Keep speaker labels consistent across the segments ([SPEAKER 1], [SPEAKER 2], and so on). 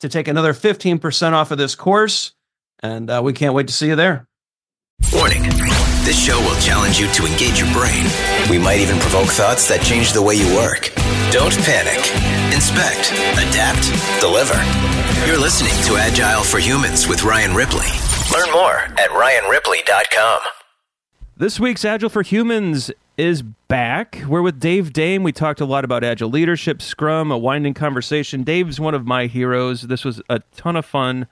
[SPEAKER 1] to take another 15% off of this course. And uh, we can't wait to see you there.
[SPEAKER 2] Warning this show will challenge you to engage your brain. We might even provoke thoughts that change the way you work. Don't panic. Inspect, adapt, deliver. You're listening to Agile for Humans with Ryan Ripley. Learn more at ryanripley.com.
[SPEAKER 1] This week's Agile for Humans is back. We're with Dave Dame. We talked a lot about agile leadership, Scrum, a winding conversation. Dave's one of my heroes. This was a ton of fun.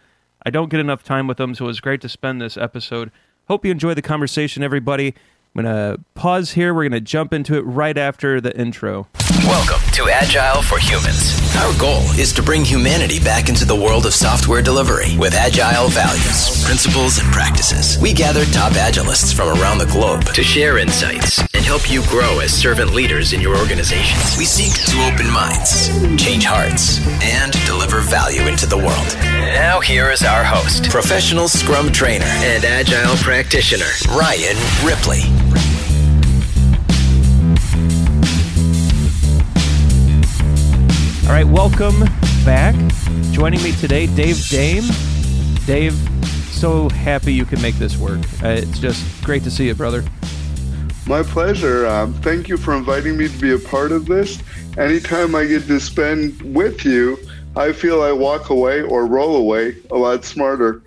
[SPEAKER 1] I don't get enough time with him, so it was great to spend this episode. Hope you enjoy the conversation, everybody. I'm going to pause here. We're going to jump into it right after the intro.
[SPEAKER 2] Welcome to Agile for Humans. Our goal is to bring humanity back into the world of software delivery with agile values, principles, and practices. We gather top agilists from around the globe to share insights help you grow as servant leaders in your organizations. We seek to open minds, change hearts, and deliver value into the world. Now, here is our host, professional Scrum trainer and agile practitioner, Ryan Ripley.
[SPEAKER 1] All right, welcome back. Joining me today, Dave Dame. Dave, so happy you can make this work. Uh, it's just great to see you, brother.
[SPEAKER 3] My pleasure. Um, thank you for inviting me to be a part of this. Anytime I get to spend with you, I feel I walk away or roll away a lot smarter.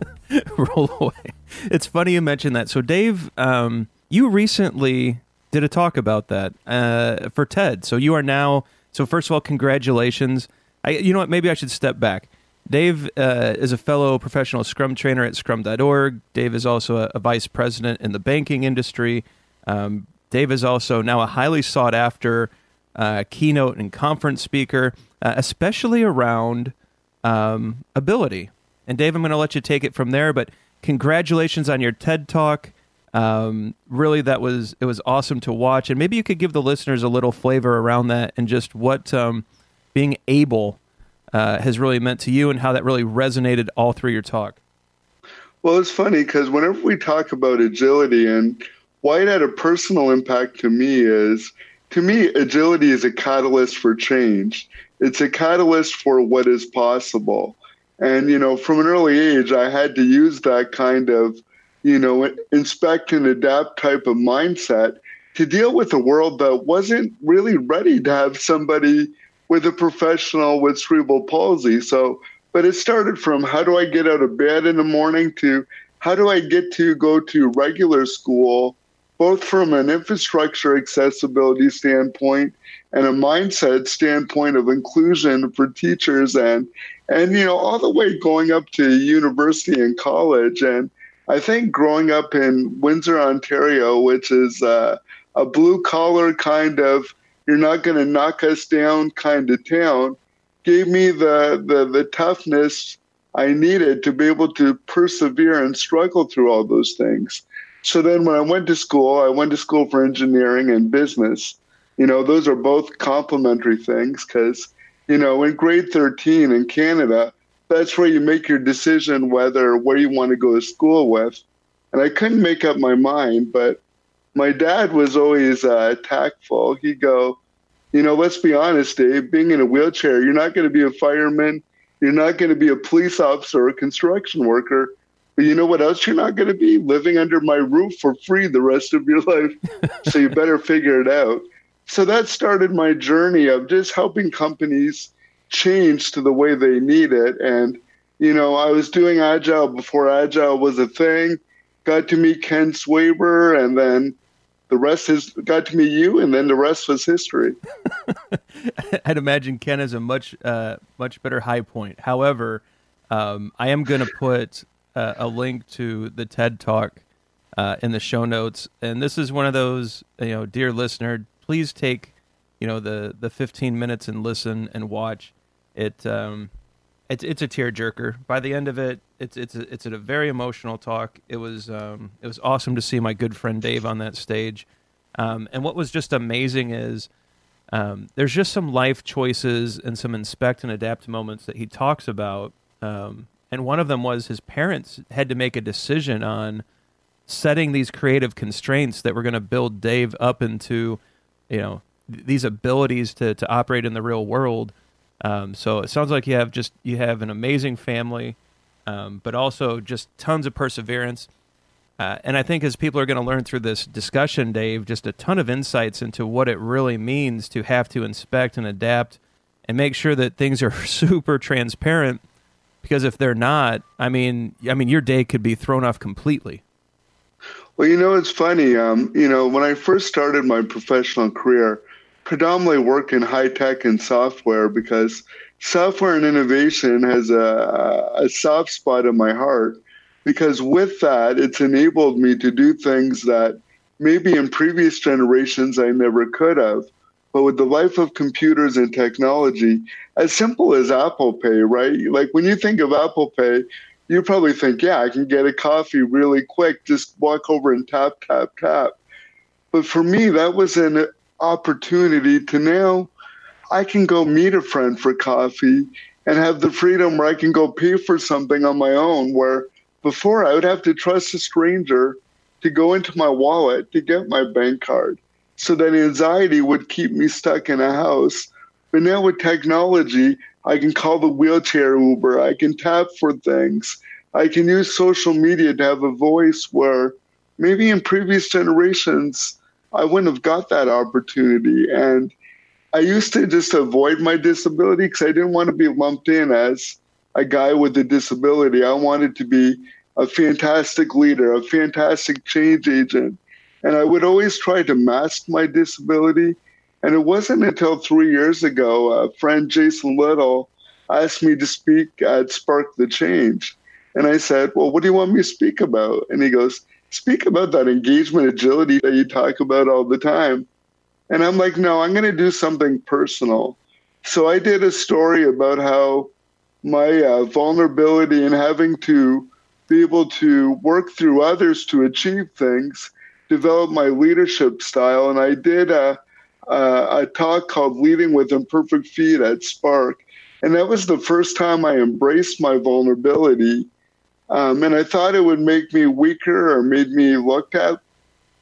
[SPEAKER 1] roll away. It's funny you mentioned that. So, Dave, um, you recently did a talk about that uh, for TED. So you are now so first of all, congratulations. I, you know what? Maybe I should step back. Dave uh, is a fellow professional Scrum trainer at Scrum.org. Dave is also a, a vice president in the banking industry. Um, Dave is also now a highly sought after uh, keynote and conference speaker, uh, especially around um, ability. And Dave, I'm going to let you take it from there. But congratulations on your TED Talk. Um, really, that was it was awesome to watch, and maybe you could give the listeners a little flavor around that and just what um, being able uh, has really meant to you and how that really resonated all through your talk.
[SPEAKER 3] Well, it's funny because whenever we talk about agility and why it had a personal impact to me is to me, agility is a catalyst for change. It's a catalyst for what is possible. And, you know, from an early age, I had to use that kind of you know, inspect and adapt type of mindset to deal with a world that wasn't really ready to have somebody with a professional with cerebral palsy. So, but it started from how do I get out of bed in the morning to how do I get to go to regular school, both from an infrastructure accessibility standpoint and a mindset standpoint of inclusion for teachers and and you know all the way going up to university and college and I think growing up in Windsor, Ontario, which is uh, a blue collar kind of you're not going to knock us down kind of town, gave me the, the, the toughness I needed to be able to persevere and struggle through all those things. So then when I went to school, I went to school for engineering and business. You know, those are both complementary things because, you know, in grade 13 in Canada, that's where you make your decision whether where you want to go to school with. and I couldn't make up my mind. But my dad was always uh, tactful. He'd go, you know, let's be honest, Dave, being in a wheelchair, you're not going to be a fireman, you're not going to be a police officer or a construction worker. But you know what else you're not going to be? Living under my roof for free the rest of your life. so you better figure it out. So that started my journey of just helping companies change to the way they need it. And, you know, I was doing Agile before Agile was a thing, got to meet Ken Schwaber, and then the rest is got to meet you, and then the rest was history.
[SPEAKER 1] I'd imagine Ken is a much, uh, much better high point. However, um, I am going to put uh, a link to the TED Talk uh, in the show notes, and this is one of those, you know, dear listener, please take, you know, the the 15 minutes and listen and watch. It um, it's it's a tearjerker. By the end of it, it's it's a, it's a very emotional talk. It was um, it was awesome to see my good friend Dave on that stage. Um, and what was just amazing is um, there's just some life choices and some inspect and adapt moments that he talks about. Um, and one of them was his parents had to make a decision on setting these creative constraints that were going to build Dave up into, you know, th- these abilities to to operate in the real world. Um, so it sounds like you have just you have an amazing family, um, but also just tons of perseverance. Uh, and I think as people are going to learn through this discussion, Dave, just a ton of insights into what it really means to have to inspect and adapt and make sure that things are super transparent. Because if they're not, I mean, I mean, your day could be thrown off completely.
[SPEAKER 3] Well, you know, it's funny. Um, you know, when I first started my professional career, predominantly work in high tech and software because software and innovation has a, a soft spot in my heart because with that, it's enabled me to do things that maybe in previous generations I never could have. But with the life of computers and technology, as simple as Apple Pay, right? Like when you think of Apple Pay, you probably think, yeah, I can get a coffee really quick, just walk over and tap, tap, tap. But for me, that was an opportunity to now I can go meet a friend for coffee and have the freedom where I can go pay for something on my own, where before I would have to trust a stranger to go into my wallet to get my bank card. So that anxiety would keep me stuck in a house. But now with technology, I can call the wheelchair Uber. I can tap for things. I can use social media to have a voice where maybe in previous generations, I wouldn't have got that opportunity. And I used to just avoid my disability because I didn't want to be lumped in as a guy with a disability. I wanted to be a fantastic leader, a fantastic change agent. And I would always try to mask my disability. And it wasn't until three years ago, a friend, Jason Little, asked me to speak at Spark the Change. And I said, Well, what do you want me to speak about? And he goes, Speak about that engagement agility that you talk about all the time. And I'm like, No, I'm going to do something personal. So I did a story about how my uh, vulnerability and having to be able to work through others to achieve things, develop my leadership style. And I did a, a, a talk called Leading with Imperfect Feet at Spark. And that was the first time I embraced my vulnerability. Um, and I thought it would make me weaker or made me look at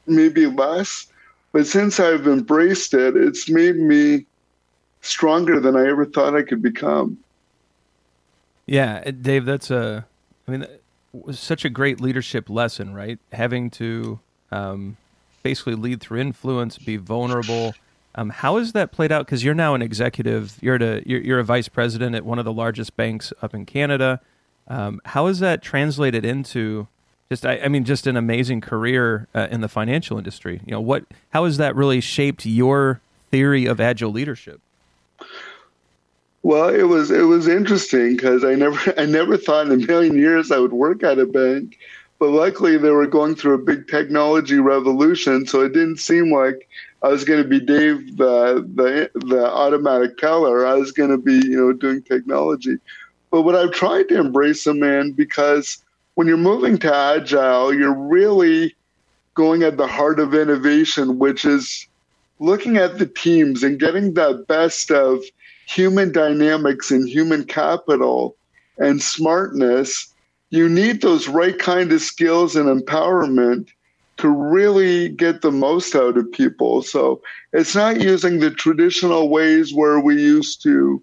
[SPEAKER 3] maybe less. But since I've embraced it, it's made me stronger than I ever thought I could become.
[SPEAKER 1] Yeah, Dave, that's a, I mean, was such a great leadership lesson, right? Having to um, basically lead through influence, be vulnerable. Um, how has that played out? Because you're now an executive. You're, a, you're, you're a vice president at one of the largest banks up in Canada. Um, how has that translated into just? I, I mean, just an amazing career uh, in the financial industry. You know, what? How has that really shaped your theory of agile leadership?
[SPEAKER 3] Well, it was it was interesting because I never I never thought in a million years I would work at a bank, but luckily they were going through a big technology revolution, so it didn't seem like I was going to be Dave the the the automatic teller. I was going to be you know doing technology, but what I've tried to embrace them man because when you're moving to agile, you're really going at the heart of innovation, which is looking at the teams and getting the best of human dynamics and human capital and smartness you need those right kind of skills and empowerment to really get the most out of people. So it's not using the traditional ways where we used to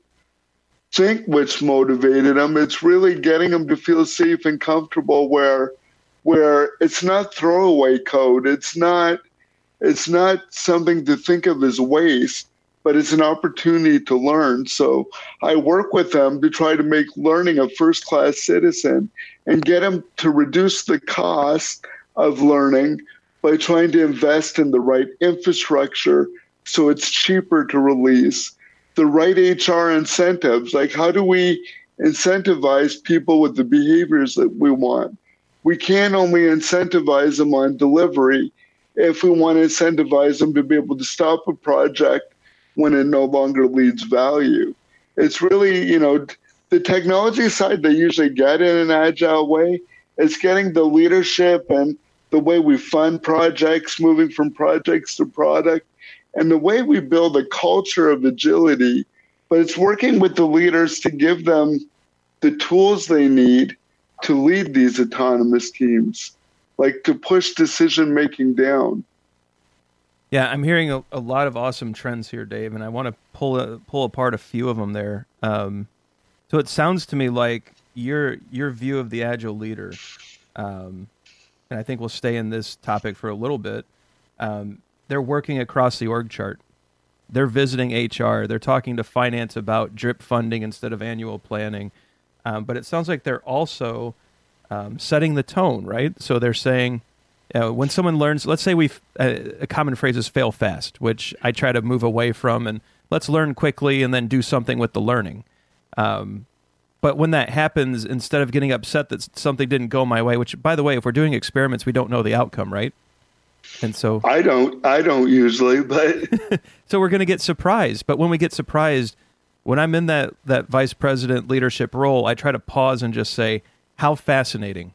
[SPEAKER 3] think which motivated them. It's really getting them to feel safe and comfortable where where it's not throwaway code. It's not it's not something to think of as waste, but it's an opportunity to learn. So I work with them to try to make learning a first class citizen and get them to reduce the cost of learning by trying to invest in the right infrastructure so it's cheaper to release the right HR incentives. Like, how do we incentivize people with the behaviors that we want? We can't only incentivize them on delivery if we want to incentivize them to be able to stop a project when it no longer leads value. It's really, you know, the technology side they usually get in an agile way. It's getting the leadership and the way we fund projects, moving from projects to product, and the way we build a culture of agility. But it's working with the leaders to give them the tools they need to lead these autonomous teams, like to push decision making down.
[SPEAKER 1] Yeah, I'm hearing a, a, lot of awesome trends here, Dave, and I want to pull a, pull apart a few of them there. Um, so it sounds to me like your your view of the agile leader, um, and I think we'll stay in this topic for a little bit. Um, they're working across the org chart. They're visiting HR. They're talking to finance about drip funding instead of annual planning. Um, but it sounds like they're also um, setting the tone, right? So they're saying uh, when someone learns, let's say we, uh, a common phrase is fail fast, which I try to move away from, and let's learn quickly and then do something with the learning. Um, but when that happens, instead of getting upset that something didn't go my way, which by the way, if we're doing experiments, we don't know the outcome, right? And so
[SPEAKER 3] I don't, I don't usually, but
[SPEAKER 1] so we're going to get surprised. But when we get surprised, when I'm in that that vice president leadership role, I try to pause and just say, "How fascinating."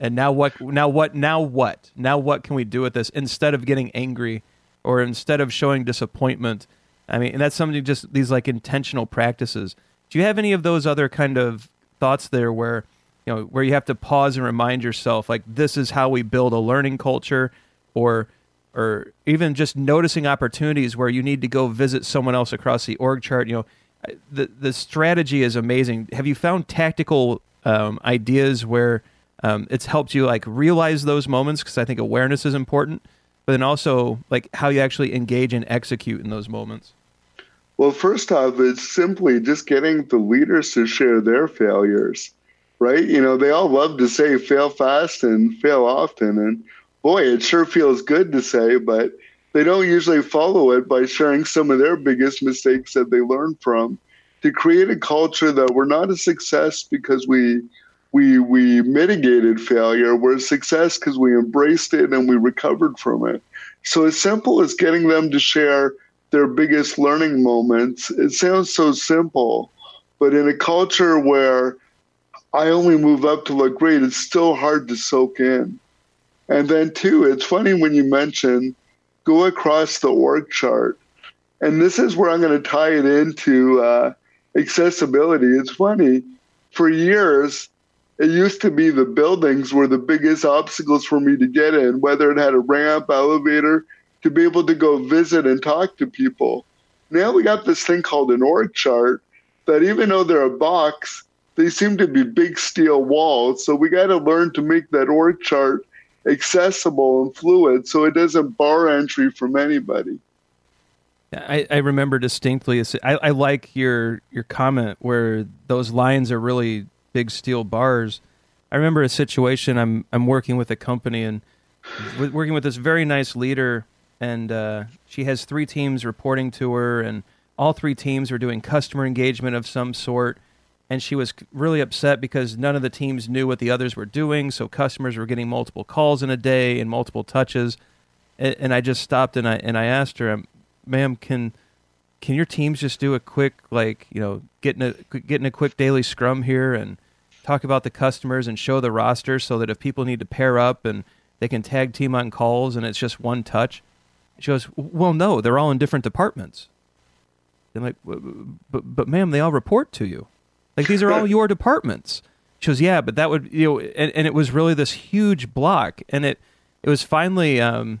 [SPEAKER 1] And now what? Now what? Now what? Now what can we do with this? Instead of getting angry, or instead of showing disappointment, I mean, and that's something just these like intentional practices. Do you have any of those other kind of thoughts there where you know where you have to pause and remind yourself like this is how we build a learning culture, or or even just noticing opportunities where you need to go visit someone else across the org chart. You know, the the strategy is amazing. Have you found tactical um, ideas where um, it's helped you like realize those moments? Because I think awareness is important, but then also like how you actually engage and execute in those moments.
[SPEAKER 3] Well, first off, it's simply just getting the leaders to share their failures, right? You know, they all love to say fail fast and fail often, and boy, it sure feels good to say, but they don't usually follow it by sharing some of their biggest mistakes that they learned from to create a culture that we're not a success because we we we mitigated failure we're success because we embraced it and we recovered from it so as simple as getting them to share their biggest learning moments it sounds so simple but in a culture where i only move up to look great it's still hard to soak in and then, too, it's funny when you mention go across the org chart. And this is where I'm going to tie it into uh, accessibility. It's funny, for years, it used to be the buildings were the biggest obstacles for me to get in, whether it had a ramp, elevator, to be able to go visit and talk to people. Now we got this thing called an org chart that even though they're a box, they seem to be big steel walls. So we got to learn to make that org chart accessible and fluid so it doesn't bar entry from anybody.
[SPEAKER 1] I, I remember distinctly. I, I like your your comment where those lines are really big steel bars. I remember a situation. I'm I'm working with a company and working with this very nice leader, and uh, she has three teams reporting to her, and all three teams are doing customer engagement of some sort and she was really upset because none of the teams knew what the others were doing. So customers were getting multiple calls in a day and multiple touches. And, and I just stopped and I and I asked her, "Ma'am, can can your teams just do a quick like you know getting a getting a quick daily scrum here and talk about the customers and show the roster so that if people need to pair up and they can tag team on calls and it's just one touch." She goes, "Well, no, they're all in different departments." I'm like, "But but ma'am, they all report to you." Like these are all your departments. She goes, yeah, but that would you know, and, and it was really this huge block, and it it was finally, um,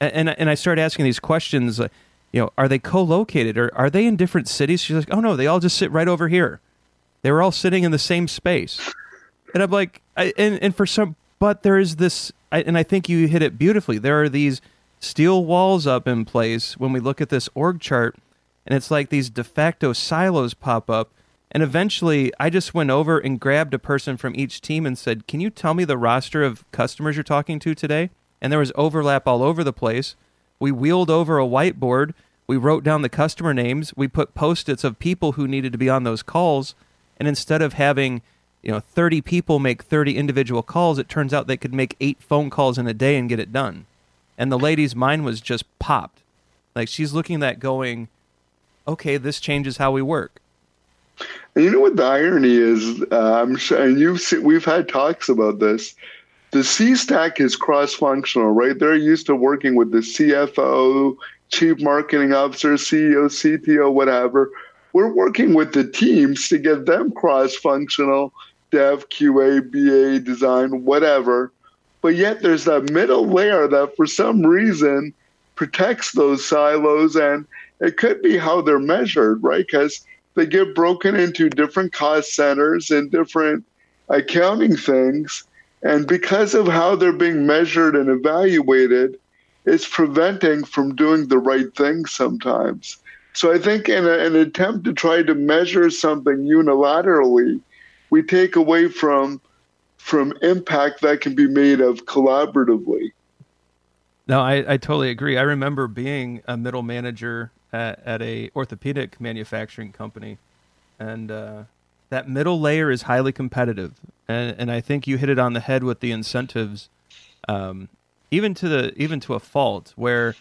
[SPEAKER 1] and and I started asking these questions, like, you know, are they co-located or are they in different cities? She's like, oh no, they all just sit right over here. They were all sitting in the same space, and I'm like, I, and and for some, but there is this, I, and I think you hit it beautifully. There are these steel walls up in place when we look at this org chart, and it's like these de facto silos pop up and eventually, I just went over and grabbed a person from each team and said, Can you tell me the roster of customers you're talking to today? And there was overlap all over the place. We wheeled over a whiteboard. We wrote down the customer names. We put post its of people who needed to be on those calls. And instead of having you know 30 people make 30 individual calls it turns out they could make eight phone calls in a day and get it done and the lady's mind was just popped like she's looking at that going okay this changes how we work
[SPEAKER 3] you know what the irony is? Uh, I'm sure, and you've seen, we've had talks about this. The C stack is cross functional, right? They're used to working with the CFO, chief marketing officer, CEO, CTO, whatever. We're working with the teams to get them cross functional, dev, QA, BA, design, whatever. But yet there's that middle layer that for some reason protects those silos, and it could be how they're measured, right? Because they get broken into different cost centers and different accounting things. And because of how they're being measured and evaluated, it's preventing from doing the right thing sometimes. So I think in a, an attempt to try to measure something unilaterally, we take away from from impact that can be made of collaboratively.
[SPEAKER 1] No, I, I totally agree. I remember being a middle manager at, at a orthopedic manufacturing company, and uh, that middle layer is highly competitive. And, and I think you hit it on the head with the incentives, um, even to the even to a fault. Where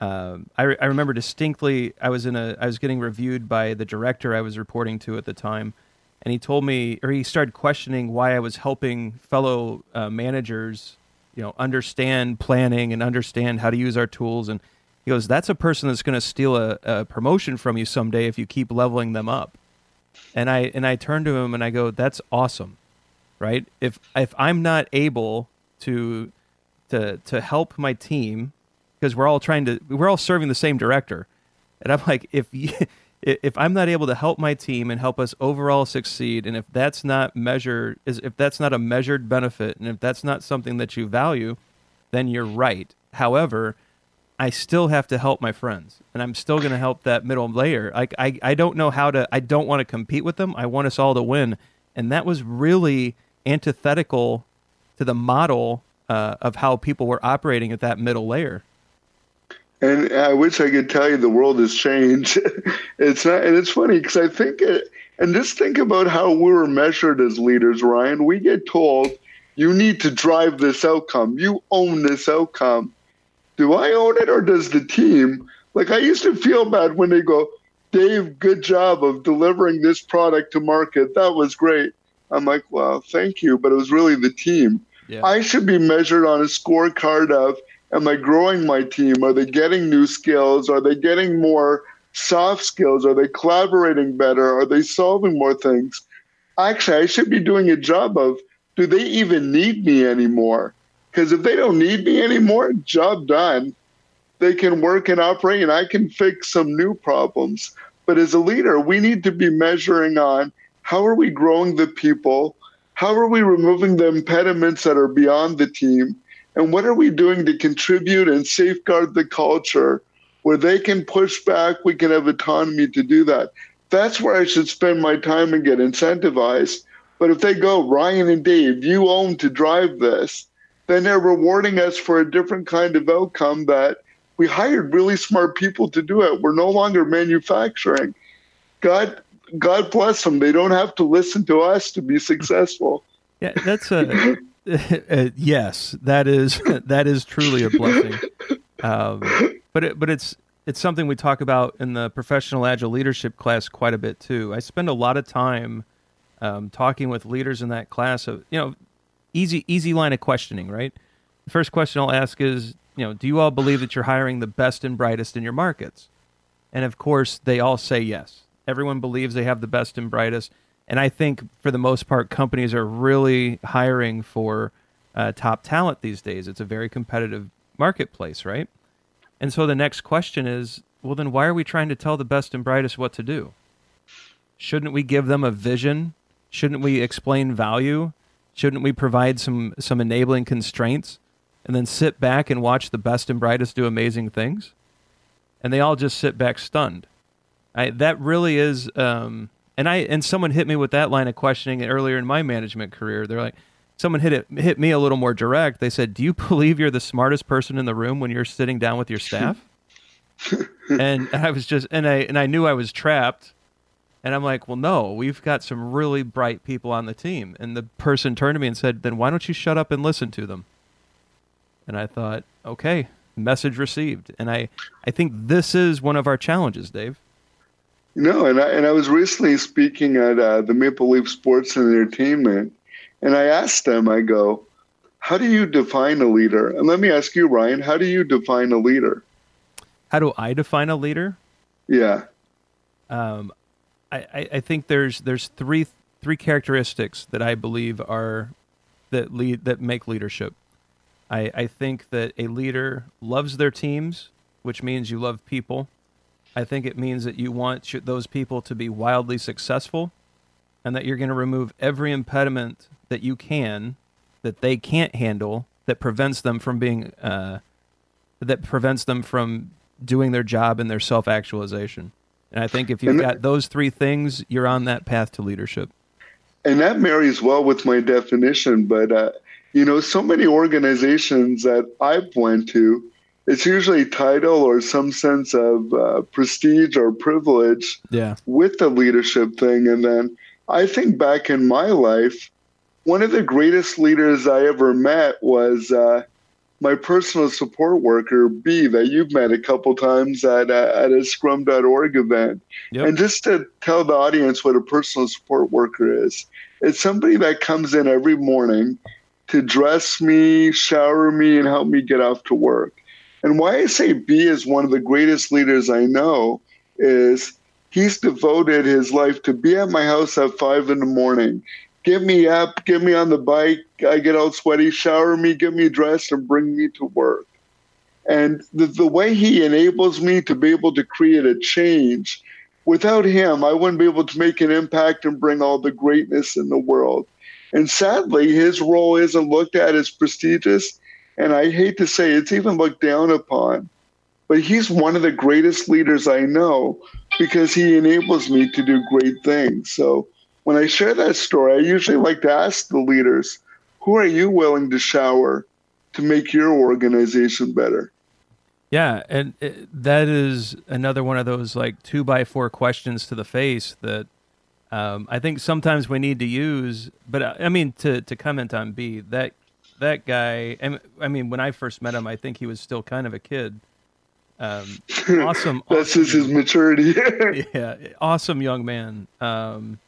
[SPEAKER 1] um, I, re- I remember distinctly, I was in a I was getting reviewed by the director I was reporting to at the time, and he told me, or he started questioning why I was helping fellow uh, managers, you know, understand planning and understand how to use our tools and he goes, "That's a person that's going to steal a, a promotion from you someday if you keep leveling them up." And I and I turn to him and I go, "That's awesome, right? If if I'm not able to to to help my team because we're all trying to we're all serving the same director, and I'm like, if you, if I'm not able to help my team and help us overall succeed, and if that's not measured, is if that's not a measured benefit, and if that's not something that you value, then you're right. However, I still have to help my friends, and I'm still going to help that middle layer. Like I, I don't know how to. I don't want to compete with them. I want us all to win, and that was really antithetical to the model uh, of how people were operating at that middle layer.
[SPEAKER 3] And I wish I could tell you the world has changed. it's not, and it's funny because I think, it, and just think about how we were measured as leaders, Ryan. We get told you need to drive this outcome. You own this outcome do I own it or does the team? Like I used to feel bad when they go, Dave, good job of delivering this product to market. That was great. I'm like, well, thank you, but it was really the team. Yeah. I should be measured on a scorecard of am I growing my team? Are they getting new skills? Are they getting more soft skills? Are they collaborating better? Are they solving more things? Actually, I should be doing a job of do they even need me anymore? Because if they don't need me anymore, job done. They can work and operate, and I can fix some new problems. But as a leader, we need to be measuring on how are we growing the people? How are we removing the impediments that are beyond the team? And what are we doing to contribute and safeguard the culture where they can push back? We can have autonomy to do that. That's where I should spend my time and get incentivized. But if they go, Ryan and Dave, you own to drive this, then they're rewarding us for a different kind of outcome that we hired really smart people to do it. We're no longer manufacturing. God, God bless them. They don't have to listen to us to be successful.
[SPEAKER 1] Yeah, that's a uh, yes. That is that is truly a blessing. Um, but it, but it's it's something we talk about in the professional agile leadership class quite a bit too. I spend a lot of time um, talking with leaders in that class of you know easy easy line of questioning, right? The first question I'll ask is, you know, do you all believe that you're hiring the best and brightest in your markets? And of course, they all say yes. Everyone believes they have the best and brightest. And I think for the most part, companies are really hiring for uh, top talent these days. It's a very competitive marketplace, right? And so the next question is, well, then why are we trying to tell the best and brightest what to do? Shouldn't we give them a vision? Shouldn't we explain value? Shouldn't we provide some some enabling constraints and then sit back and watch the best and brightest do amazing things? And they all just sit back stunned. I, that really is um, and I and someone hit me with that line of questioning earlier in my management career. They're like, someone hit it hit me a little more direct. They said, "Do you believe you're the smartest person in the room when you're sitting down with your staff?" and I was just and I and I knew I was trapped. And I'm like, "Well, no, we've got some really bright people on the team." And the person turned to me and said, "Then why don't you shut up and listen to them?" And I thought, "Okay, message received." And I I think this is one of our challenges, Dave.
[SPEAKER 3] No, and I, and I was recently speaking at uh, the Maple Leaf Sports and Entertainment, and I asked them, I go, how do you define a leader? And let me ask you, Ryan, how do you define a leader?
[SPEAKER 1] How do I define a leader?
[SPEAKER 3] Yeah.
[SPEAKER 1] Um, I, I think there's there's three three characteristics that I believe are that lead that make leadership. I, I think that a leader loves their teams, which means you love people. I think it means that you want those people to be wildly successful and that you're going to remove every impediment that you can that they can't handle that prevents them from being uh, that prevents them from doing their job and their self actualization. And I think if you've got those three things, you're on that path to leadership.
[SPEAKER 3] And that marries well with my definition. But uh, you know, so many organizations that I've went to, it's usually title or some sense of uh, prestige or privilege
[SPEAKER 1] yeah.
[SPEAKER 3] with the leadership thing, and then I think back in my life, one of the greatest leaders I ever met was uh, my personal support worker, B, that you've met a couple times at, uh, at a scrum.org event. Yep. And just to tell the audience what a personal support worker is, it's somebody that comes in every morning to dress me, shower me, and help me get off to work. And why I say B is one of the greatest leaders I know is he's devoted his life to be at my house at five in the morning. Get me up, get me on the bike. I get all sweaty, shower me, get me dressed, and bring me to work. And the, the way he enables me to be able to create a change, without him, I wouldn't be able to make an impact and bring all the greatness in the world. And sadly, his role isn't looked at as prestigious. And I hate to say it's even looked down upon. But he's one of the greatest leaders I know because he enables me to do great things. So when I share that story, I usually like to ask the leaders, who are you willing to shower to make your organization better?
[SPEAKER 1] Yeah, and it, that is another one of those like two by four questions to the face that um, I think sometimes we need to use. But uh, I mean, to to comment on B, that that guy. I mean, when I first met him, I think he was still kind of a kid. Um, awesome.
[SPEAKER 3] That's
[SPEAKER 1] awesome,
[SPEAKER 3] just his maturity.
[SPEAKER 1] yeah, awesome young man. Um,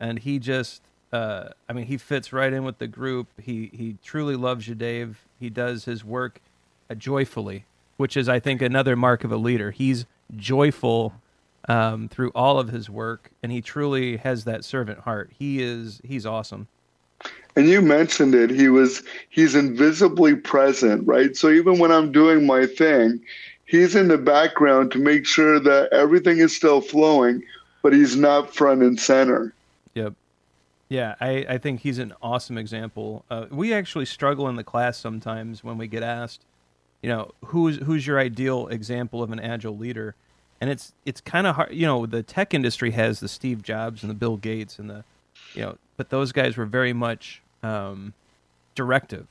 [SPEAKER 1] and he just, uh, I mean, he fits right in with the group. He he truly loves you, Dave. He does his work uh, joyfully, which is, I think, another mark of a leader. He's joyful um, through all of his work, and he truly has that servant heart. He is he's awesome.
[SPEAKER 3] And you mentioned it. He was he's invisibly present, right? So even when I'm doing my thing, he's in the background to make sure that everything is still flowing, but he's not front and center.
[SPEAKER 1] Yep. Yeah, I, I think he's an awesome example. Uh, we actually struggle in the class sometimes when we get asked, you know, who's who's your ideal example of an agile leader? And it's it's kind of hard. You know, the tech industry has the Steve Jobs and the Bill Gates and the, you know, but those guys were very much um, directive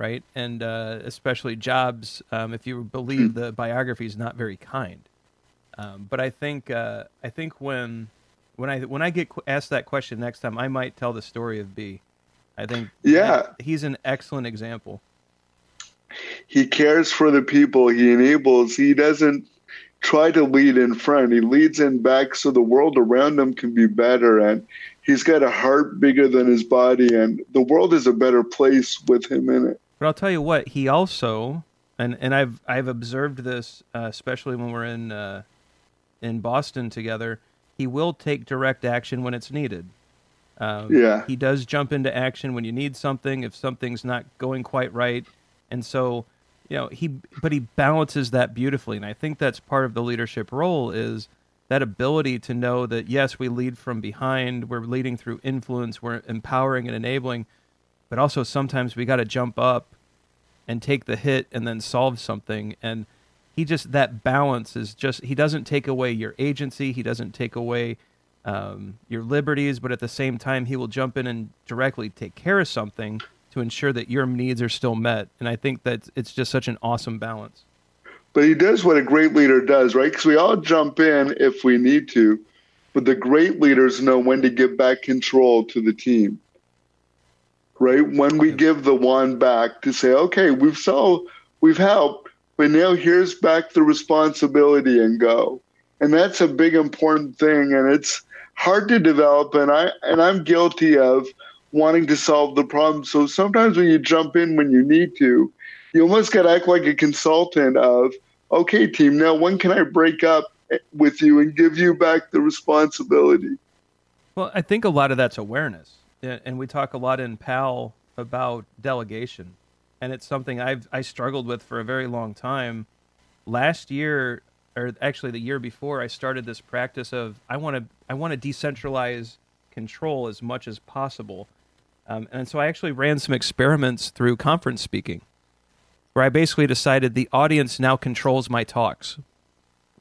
[SPEAKER 1] right? And uh, especially Jobs, um, if you believe the biography, is not very kind. Um, but I think uh, I think when when I when I get asked that question next time, I might tell the story of B. I think
[SPEAKER 3] yeah,
[SPEAKER 1] he's an excellent example.
[SPEAKER 3] He cares for the people. He enables. He doesn't try to lead in front. He leads in back so the world around him can be better. And he's got a heart bigger than his body, and the world is a better place with him in it.
[SPEAKER 1] But I'll tell you what, he also and and I've I've observed this, uh, especially when we're in uh, in Boston together. he will take direct action when it's needed.
[SPEAKER 3] Um, yeah.
[SPEAKER 1] He does jump into action when you need something, if something's not going quite right. And so, you know, he, but he balances that beautifully. And I think that's part of the leadership role is that ability to know that, yes, we lead from behind, we're leading through influence, we're empowering and enabling, but also sometimes we got to jump up and take the hit and then solve something. And he just, that balance is just, he doesn't take away your agency, he doesn't take away um, your liberties, but at the same time, he will jump in and directly take care of something to ensure that your needs are still met. And I think that it's just such an awesome balance.
[SPEAKER 3] But he does what a great leader does, right? Because we all jump in if we need to, but the great leaders know when to give back control to the team, right? When we give the wand back to say, okay, we've solved, we've helped, but now here's back the responsibility and go. And that's a big important thing. And it's, hard to develop and I and I'm guilty of wanting to solve the problem. So sometimes when you jump in when you need to, you almost got to act like a consultant of, okay, team, now when can I break up with you and give you back the responsibility?
[SPEAKER 1] Well, I think a lot of that's awareness. And we talk a lot in PAL about delegation. And it's something I've I struggled with for a very long time. Last year, or actually the year before, I started this practice of I want to I want to decentralize control as much as possible, um, and so I actually ran some experiments through conference speaking, where I basically decided the audience now controls my talks.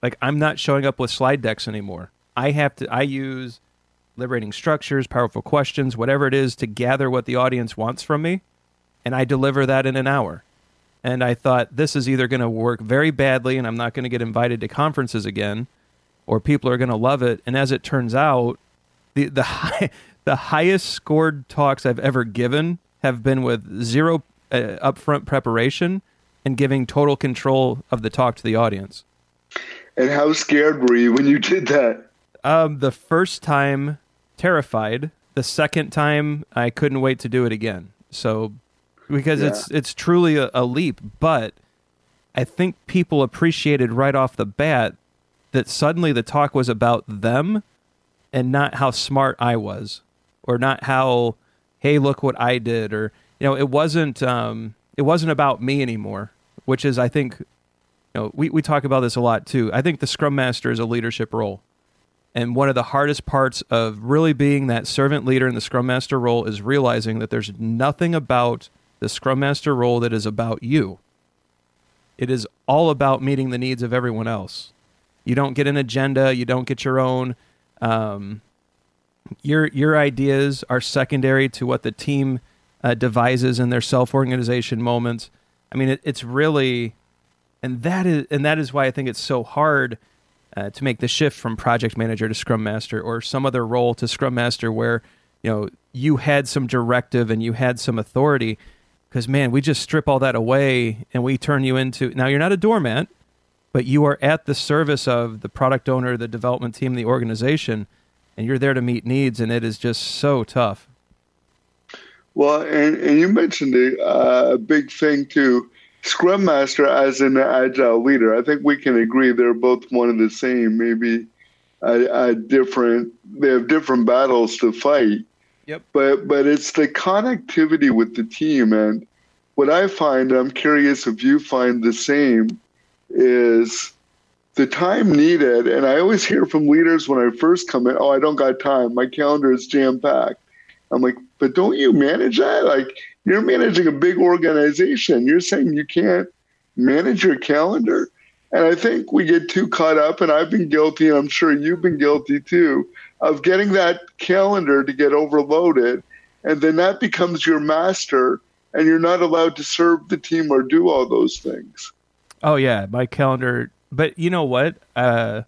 [SPEAKER 1] Like I'm not showing up with slide decks anymore. I have to. I use liberating structures, powerful questions, whatever it is to gather what the audience wants from me, and I deliver that in an hour and I thought this is either going to work very badly and I'm not going to get invited to conferences again, or people are going to love it. And as it turns out, the the high, the highest scored talks I've ever given have been with zero uh, upfront preparation and giving total control of the talk to the audience.
[SPEAKER 3] And how scared were you when you did that?
[SPEAKER 1] Um, the first time, terrified. The second time, I couldn't wait to do it again. So because yeah. it's it's truly a, a leap. But I think people appreciated right off the bat that suddenly the talk was about them and not how smart I was, or not how hey look what I did, or you know it wasn't um, it wasn't about me anymore, which is I think you know we we talk about this a lot too. I think the scrum master is a leadership role. And one of the hardest parts of really being that servant leader in the scrum master role is realizing that there's nothing about the Scrum Master role that is about you. It is all about meeting the needs of everyone else. You don't get an agenda. You don't get your own. Um, your your ideas are secondary to what the team uh, devises in their self organization moments. I mean, it, it's really, and that is and that is why I think it's so hard uh, to make the shift from project manager to scrum master or some other role to scrum master where you know you had some directive and you had some authority because man, we just strip all that away and we turn you into now you're not a doormat, but you are at the service of the product owner, the development team, the organization, and you're there to meet needs, and it is just so tough.
[SPEAKER 3] Well, and, and you mentioned a, uh, big thing too. Scrum Master as an agile leader, I think we can agree they're both one and the same. Maybe a, a different, they have different battles to fight.
[SPEAKER 1] Yep.
[SPEAKER 3] But but it's the connectivity with the team, and what I find, I'm curious if you find the same, is the time needed. And I always hear from leaders when I first come in, oh, I don't got time. My calendar is jam packed. I'm like, but don't you manage that? Like you're managing a big organization. You're saying you can't manage your calendar. And I think we get too caught up, and I've been guilty, and I'm sure you've been guilty too, of getting that calendar to get overloaded. And then that becomes your master, and you're not allowed to serve the team or do all those things.
[SPEAKER 1] Oh, yeah. My calendar. But you know what? Uh,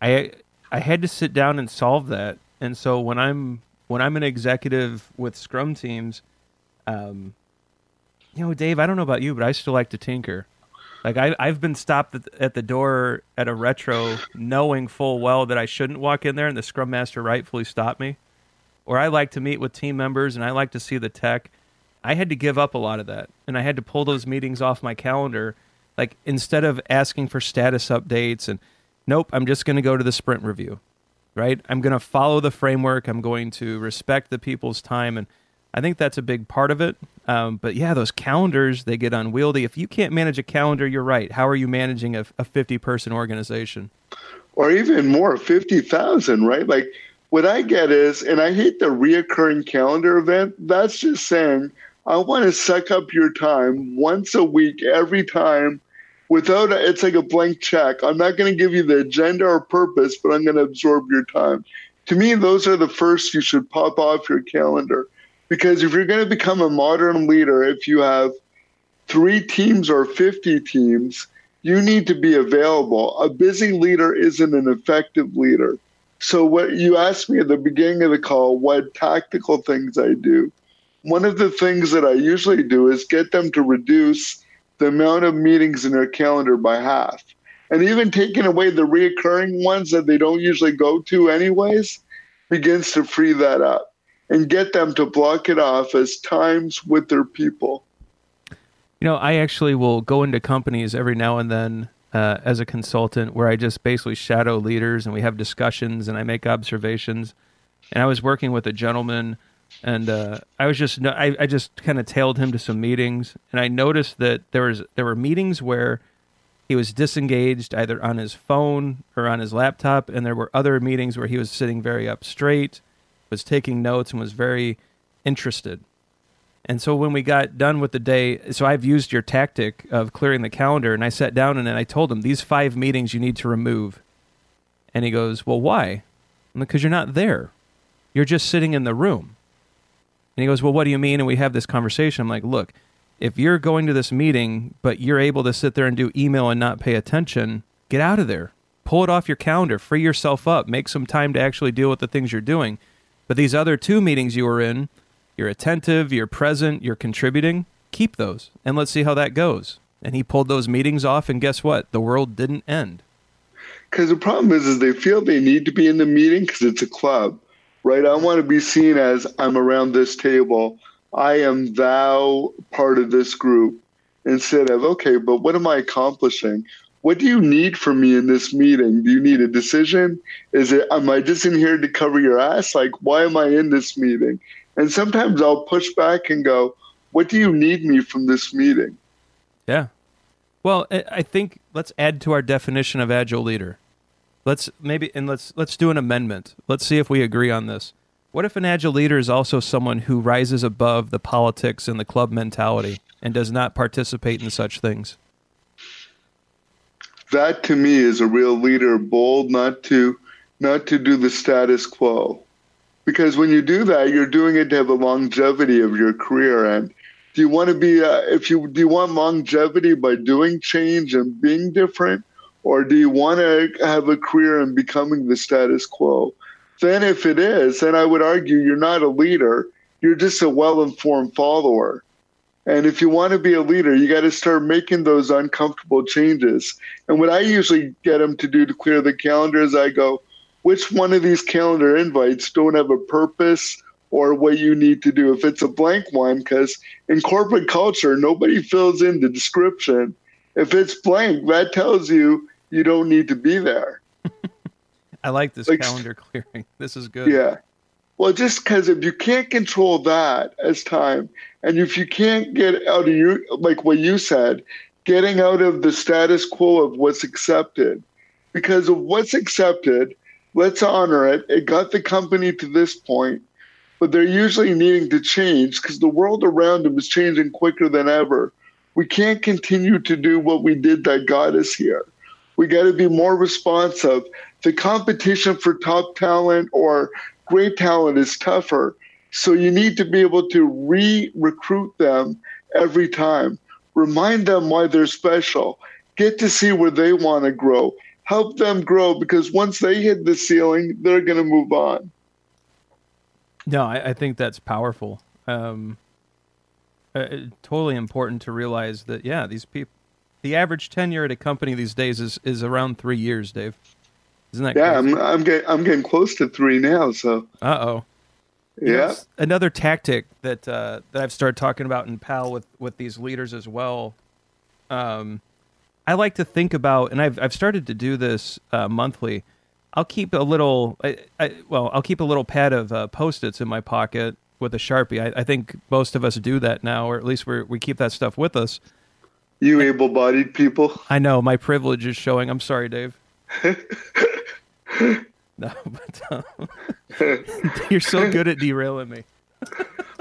[SPEAKER 1] I I had to sit down and solve that. And so when I'm when I'm an executive with Scrum teams, um, you know, Dave, I don't know about you, but I still like to tinker. Like I, I've been stopped at the door at a retro, knowing full well that I shouldn't walk in there, and the scrum master rightfully stopped me. Or I like to meet with team members, and I like to see the tech. I had to give up a lot of that, and I had to pull those meetings off my calendar. Like instead of asking for status updates and, nope, I'm just going to go to the sprint review. Right? I'm going to follow the framework. I'm going to respect the people's time. And I think that's a big part of it. Um, but yeah, those calendars, they get unwieldy. If you can't manage a calendar, you're right. How are you managing a, a 50 person organization?
[SPEAKER 3] Or even more, 50,000, right? Like what I get is, and I hate the reoccurring calendar event, that's just saying, I want to suck up your time once a week, every time without a, it's like a blank check. I'm not going to give you the agenda or purpose, but I'm going to absorb your time. To me, those are the first you should pop off your calendar. Because if you're going to become a modern leader, if you have three teams or 50 teams, you need to be available. A busy leader isn't an effective leader. So, what you asked me at the beginning of the call, what tactical things I do. One of the things that I usually do is get them to reduce the amount of meetings in their calendar by half. And even taking away the reoccurring ones that they don't usually go to, anyways, begins to free that up and get them to block it off as times with their people.
[SPEAKER 1] You know, I actually will go into companies every now and then uh, as a consultant where I just basically shadow leaders and we have discussions and I make observations. And I was working with a gentleman and uh, I was just I, I just kind of tailed him to some meetings and I noticed that there was there were meetings where he was disengaged either on his phone or on his laptop and there were other meetings where he was sitting very up straight was taking notes and was very interested. And so when we got done with the day, so I've used your tactic of clearing the calendar, and I sat down and I told him these five meetings you need to remove. And he goes, "Well, why?" Because you're not there. You're just sitting in the room. And he goes, "Well, what do you mean?" And we have this conversation. I'm like, "Look, if you're going to this meeting, but you're able to sit there and do email and not pay attention, get out of there. Pull it off your calendar. Free yourself up. Make some time to actually deal with the things you're doing." But these other two meetings you were in, you're attentive, you're present, you're contributing, keep those and let's see how that goes. And he pulled those meetings off, and guess what? The world didn't end.
[SPEAKER 3] Because the problem is, is they feel they need to be in the meeting because it's a club, right? I want to be seen as I'm around this table. I am thou part of this group instead of, okay, but what am I accomplishing? what do you need from me in this meeting? Do you need a decision? Is it, am I just in here to cover your ass? Like, why am I in this meeting? And sometimes I'll push back and go, what do you need me from this meeting?
[SPEAKER 1] Yeah. Well, I think let's add to our definition of agile leader. Let's maybe, and let's, let's do an amendment. Let's see if we agree on this. What if an agile leader is also someone who rises above the politics and the club mentality and does not participate in such things?
[SPEAKER 3] that to me is a real leader, bold not to not to do the status quo. Because when you do that, you're doing it to have the longevity of your career. And do you want to be, uh, if you do you want longevity by doing change and being different, or do you want to have a career in becoming the status quo? Then, if it is, then I would argue you're not a leader. You're just a well-informed follower. And if you want to be a leader, you got to start making those uncomfortable changes. And what I usually get them to do to clear the calendar is I go, which one of these calendar invites don't have a purpose or what you need to do? If it's a blank one, because in corporate culture, nobody fills in the description. If it's blank, that tells you you don't need to be there.
[SPEAKER 1] I like this like, calendar clearing. This is good.
[SPEAKER 3] Yeah. Well, just because if you can't control that as time, and if you can't get out of you, like what you said, getting out of the status quo of what's accepted, because of what's accepted, let's honor it. It got the company to this point, but they're usually needing to change because the world around them is changing quicker than ever. We can't continue to do what we did that got us here. We got to be more responsive. The competition for top talent or great talent is tougher. So you need to be able to re recruit them every time. Remind them why they're special. Get to see where they want to grow. Help them grow because once they hit the ceiling, they're going to move on.
[SPEAKER 1] No, I, I think that's powerful. Um, uh, totally important to realize that, yeah, these people, the average tenure at a company these days is, is around three years, Dave. Isn't that
[SPEAKER 3] yeah? Crazy? I'm I'm getting I'm getting close to three now. So
[SPEAKER 1] uh oh.
[SPEAKER 3] Yeah.
[SPEAKER 1] another tactic that uh, that I've started talking about in PAL with with these leaders as well. Um, I like to think about, and I've I've started to do this uh, monthly. I'll keep a little. I, I, well, I'll keep a little pad of uh, post-its in my pocket with a sharpie. I, I, think most of us do that now, or at least we we keep that stuff with us.
[SPEAKER 3] You able-bodied people.
[SPEAKER 1] I know my privilege is showing. I'm sorry, Dave. no, but uh, you're so good at derailing me.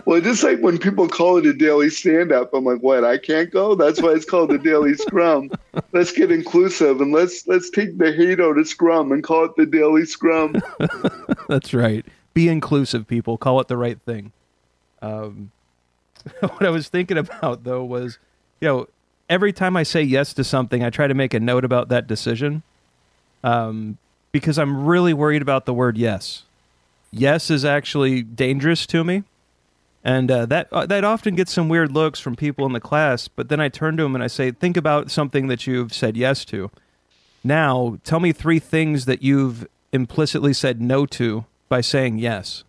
[SPEAKER 3] well, just like when people call it a daily stand-up, I'm like, what? I can't go. That's why it's called a daily scrum. Let's get inclusive and let's let's take the hate out of scrum and call it the daily scrum.
[SPEAKER 1] That's right. Be inclusive, people. Call it the right thing. Um, what I was thinking about though was, you know, every time I say yes to something, I try to make a note about that decision. Um, because I'm really worried about the word yes. Yes is actually dangerous to me. And uh, that uh, that often gets some weird looks from people in the class. But then I turn to them and I say, "Think about something that you've said yes to. Now, tell me three things that you've implicitly said no to by saying yes."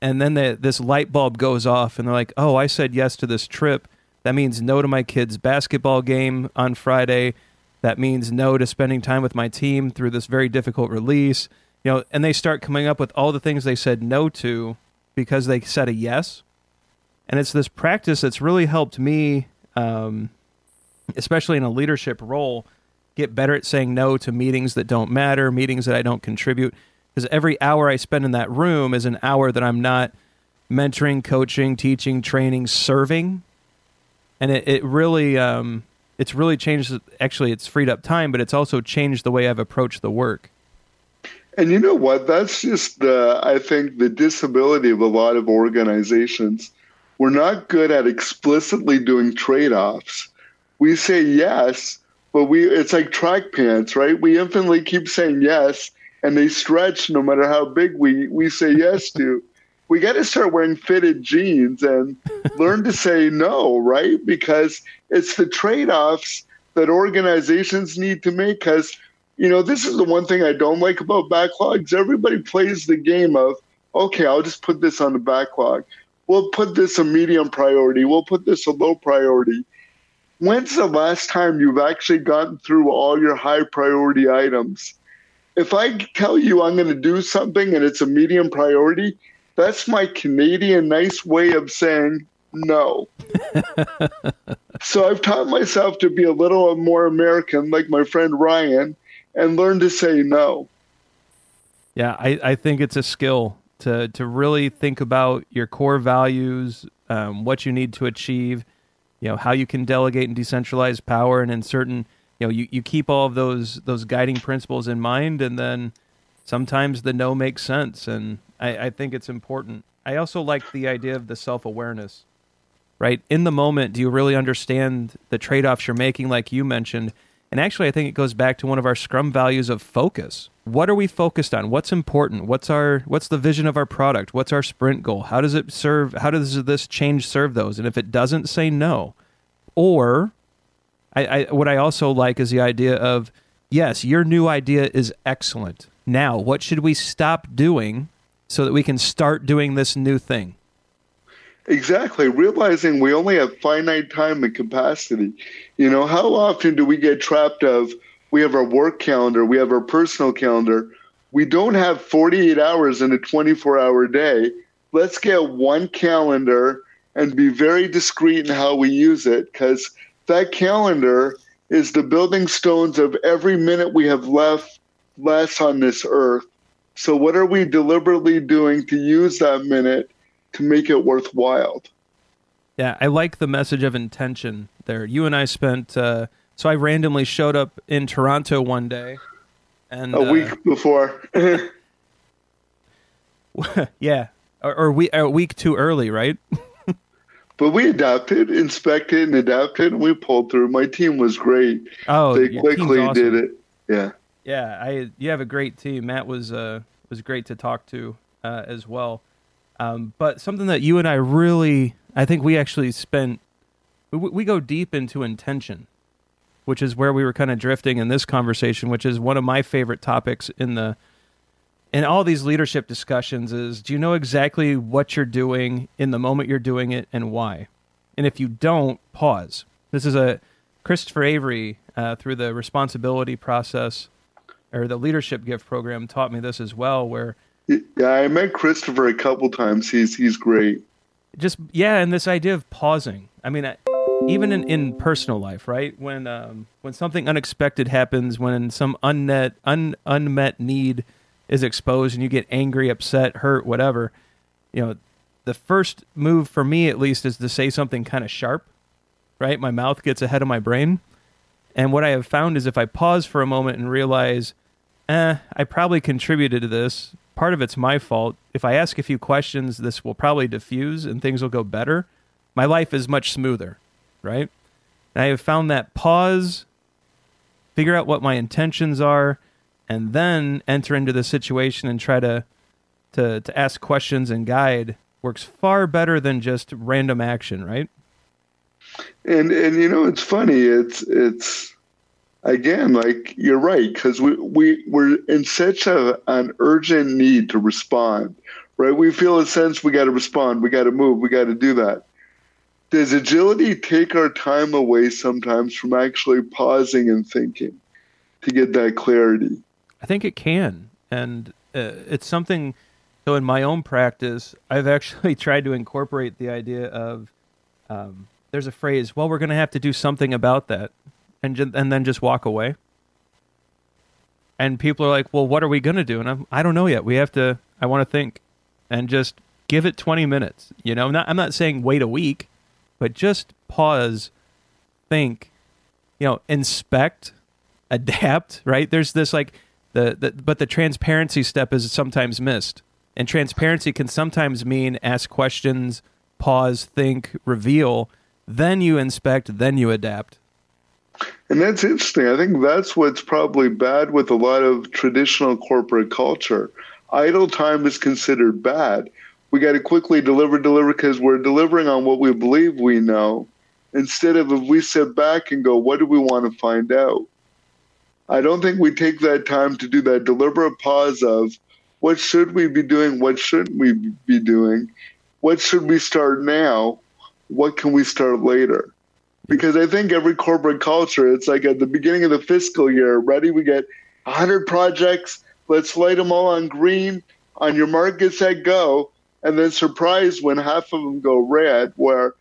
[SPEAKER 1] And then the, this light bulb goes off, and they're like, "Oh, I said yes to this trip. That means no to my kid's basketball game on Friday. That means no to spending time with my team through this very difficult release. You know, and they start coming up with all the things they said no to because they said a yes. And it's this practice that's really helped me, um, especially in a leadership role, get better at saying no to meetings that don't matter, meetings that I don't contribute. Because every hour I spend in that room is an hour that I'm not mentoring, coaching, teaching, training, serving. And it, it really, um, it's really changed. Actually, it's freed up time, but it's also changed the way I've approached the work.
[SPEAKER 3] And you know what? That's just the, I think, the disability of a lot of organizations. We're not good at explicitly doing trade offs. We say yes, but we, it's like track pants, right? We infinitely keep saying yes, and they stretch no matter how big we, we say yes to. We got to start wearing fitted jeans and learn to say no, right? Because it's the trade offs that organizations need to make. Because, you know, this is the one thing I don't like about backlogs. Everybody plays the game of, okay, I'll just put this on the backlog. We'll put this a medium priority. We'll put this a low priority. When's the last time you've actually gotten through all your high priority items? If I tell you I'm going to do something and it's a medium priority, that's my Canadian nice way of saying no. so I've taught myself to be a little more American, like my friend Ryan, and learn to say no.
[SPEAKER 1] Yeah, I, I think it's a skill to to really think about your core values, um, what you need to achieve, you know, how you can delegate and decentralize power, and in certain, you know, you, you keep all of those those guiding principles in mind, and then sometimes the no makes sense, and I, I think it's important. I also like the idea of the self awareness right? In the moment, do you really understand the trade offs you're making, like you mentioned? And actually, I think it goes back to one of our Scrum values of focus. What are we focused on? What's important? What's our what's the vision of our product? What's our sprint goal? How does it serve? How does this change serve those? And if it doesn't, say no. Or, I, I what I also like is the idea of yes, your new idea is excellent. Now, what should we stop doing so that we can start doing this new thing?
[SPEAKER 3] Exactly. Realizing we only have finite time and capacity. You know, how often do we get trapped of we have our work calendar, we have our personal calendar. We don't have 48 hours in a 24 hour day. Let's get one calendar and be very discreet in how we use it because that calendar is the building stones of every minute we have left less on this earth. So, what are we deliberately doing to use that minute to make it worthwhile.
[SPEAKER 1] Yeah, I like the message of intention there. You and I spent uh, so I randomly showed up in Toronto one day, and
[SPEAKER 3] a week uh, before.
[SPEAKER 1] yeah, or, or we a week too early, right?
[SPEAKER 3] but we adapted, inspected, and adapted, and we pulled through. My team was great.
[SPEAKER 1] Oh,
[SPEAKER 3] they quickly awesome. did it. Yeah.
[SPEAKER 1] Yeah, I you have a great team. Matt was uh was great to talk to uh, as well. Um, but something that you and I really, I think we actually spent, we, we go deep into intention, which is where we were kind of drifting in this conversation, which is one of my favorite topics in the, in all these leadership discussions is do you know exactly what you're doing in the moment you're doing it and why? And if you don't, pause. This is a Christopher Avery uh, through the responsibility process or the leadership gift program taught me this as well, where
[SPEAKER 3] yeah, I met Christopher a couple times. He's he's great.
[SPEAKER 1] Just yeah, and this idea of pausing. I mean, even in, in personal life, right? When um, when something unexpected happens, when some unmet un, unmet need is exposed, and you get angry, upset, hurt, whatever, you know, the first move for me at least is to say something kind of sharp, right? My mouth gets ahead of my brain. And what I have found is if I pause for a moment and realize, eh, I probably contributed to this, part of it's my fault. If I ask a few questions, this will probably diffuse and things will go better. My life is much smoother, right? And I have found that pause, figure out what my intentions are, and then enter into the situation and try to to to ask questions and guide works far better than just random action, right?
[SPEAKER 3] And and you know it's funny. It's it's again like you're right because we we we're in such a an urgent need to respond, right? We feel a sense we got to respond, we got to move, we got to do that. Does agility take our time away sometimes from actually pausing and thinking to get that clarity?
[SPEAKER 1] I think it can, and uh, it's something so in my own practice, I've actually tried to incorporate the idea of um, there's a phrase, well, we're going to have to do something about that, and and then just walk away. And people are like, well, what are we going to do? And I'm, I don't know yet. We have to. I want to think, and just give it 20 minutes. You know, I'm not, I'm not saying wait a week, but just pause, think, you know, inspect, adapt. Right? There's this like the, the but the transparency step is sometimes missed and transparency can sometimes mean ask questions, pause, think, reveal, then you inspect, then you adapt.
[SPEAKER 3] And that's interesting. I think that's what's probably bad with a lot of traditional corporate culture. Idle time is considered bad. We got to quickly deliver, deliver because we're delivering on what we believe we know instead of if we sit back and go, what do we want to find out? I don't think we take that time to do that deliberate pause of, what should we be doing? What shouldn't we be doing? What should we start now? What can we start later? Because I think every corporate culture, it's like at the beginning of the fiscal year, ready, we get 100 projects, let's light them all on green, on your mark, get set, go. And then surprised when half of them go red, where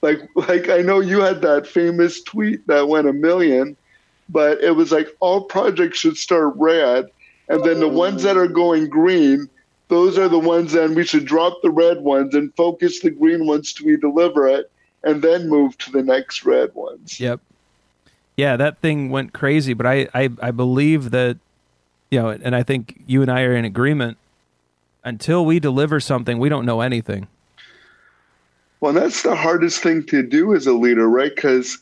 [SPEAKER 3] like like I know you had that famous tweet that went a million, but it was like all projects should start red and then the ones that are going green, those are the ones then we should drop the red ones and focus the green ones to we deliver it and then move to the next red ones.
[SPEAKER 1] Yep. Yeah, that thing went crazy, but I, I, I believe that, you know, and I think you and I are in agreement. Until we deliver something, we don't know anything.
[SPEAKER 3] Well, that's the hardest thing to do as a leader, right? Because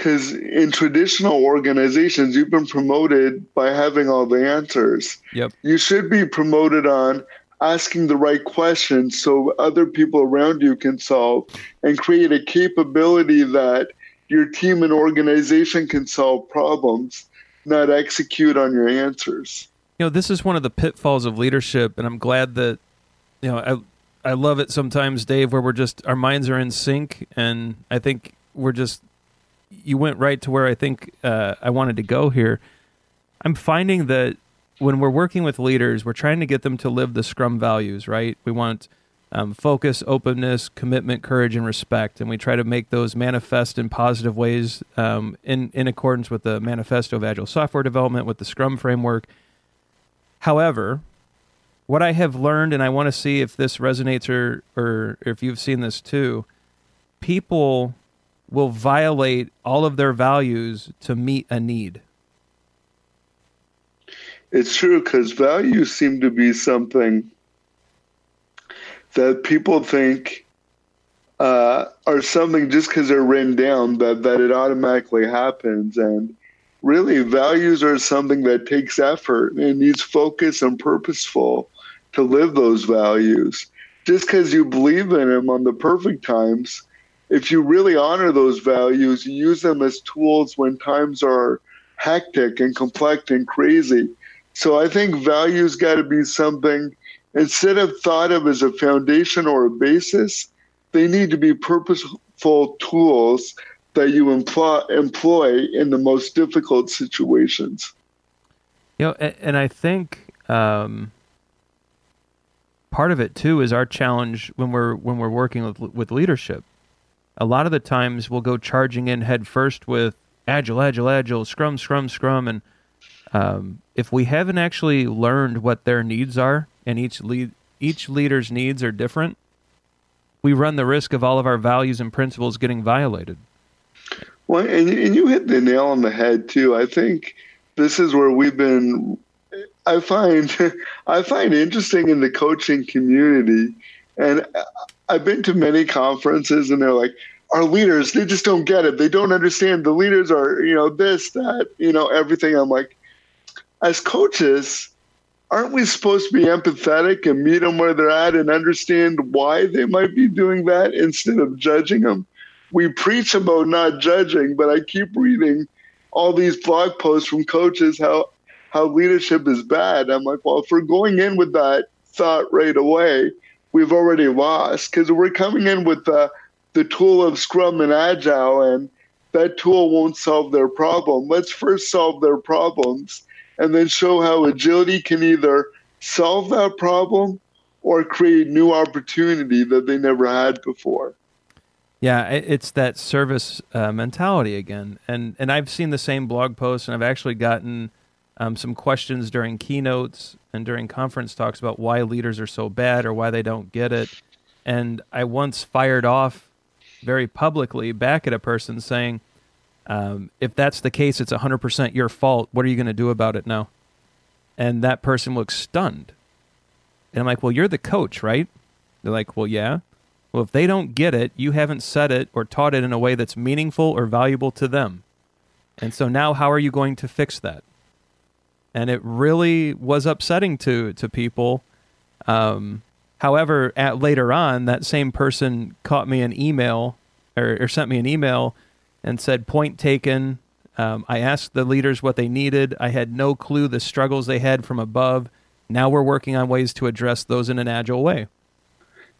[SPEAKER 3] because in traditional organizations you've been promoted by having all the answers
[SPEAKER 1] yep
[SPEAKER 3] you should be promoted on asking the right questions so other people around you can solve and create a capability that your team and organization can solve problems not execute on your answers
[SPEAKER 1] you know this is one of the pitfalls of leadership and i'm glad that you know i i love it sometimes dave where we're just our minds are in sync and i think we're just you went right to where I think uh, I wanted to go here. I'm finding that when we're working with leaders, we're trying to get them to live the Scrum values, right? We want um, focus, openness, commitment, courage, and respect, and we try to make those manifest in positive ways um, in in accordance with the manifesto of agile software development, with the Scrum framework. However, what I have learned, and I want to see if this resonates or or if you've seen this too, people will violate all of their values to meet a need.
[SPEAKER 3] It's true because values seem to be something that people think uh, are something just because they're written down that, that it automatically happens. And really, values are something that takes effort and needs focus and purposeful to live those values. Just because you believe in them on the perfect times if you really honor those values, use them as tools when times are hectic and complex and crazy. So I think values got to be something instead of thought of as a foundation or a basis, they need to be purposeful tools that you employ, employ in the most difficult situations.
[SPEAKER 1] You know, and, and I think um, part of it too is our challenge when we're when we're working with with leadership. A lot of the times we'll go charging in head first with agile, agile, agile, scrum, scrum, scrum, and um, if we haven't actually learned what their needs are, and each lead each leader's needs are different, we run the risk of all of our values and principles getting violated.
[SPEAKER 3] Well, and, and you hit the nail on the head too. I think this is where we've been. I find I find interesting in the coaching community, and I've been to many conferences, and they're like, our leaders, they just don't get it. They don't understand. The leaders are, you know, this, that, you know, everything. I'm like, as coaches, aren't we supposed to be empathetic and meet them where they're at and understand why they might be doing that instead of judging them? We preach about not judging, but I keep reading all these blog posts from coaches how how leadership is bad. I'm like, well, if we're going in with that thought right away, we've already lost because we're coming in with the the tool of Scrum and Agile, and that tool won't solve their problem. Let's first solve their problems and then show how agility can either solve that problem or create new opportunity that they never had before.
[SPEAKER 1] Yeah, it's that service uh, mentality again, and and I've seen the same blog posts, and I've actually gotten um, some questions during keynotes and during conference talks about why leaders are so bad or why they don't get it. And I once fired off very publicly back at a person saying, um, if that's the case, it's 100% your fault. What are you going to do about it now? And that person looks stunned. And I'm like, well, you're the coach, right? They're like, well, yeah. Well, if they don't get it, you haven't said it or taught it in a way that's meaningful or valuable to them. And so now, how are you going to fix that? And it really was upsetting to to people. Um, however, at later on, that same person caught me an email or, or sent me an email and said, "Point taken." Um, I asked the leaders what they needed. I had no clue the struggles they had from above. Now we're working on ways to address those in an agile way.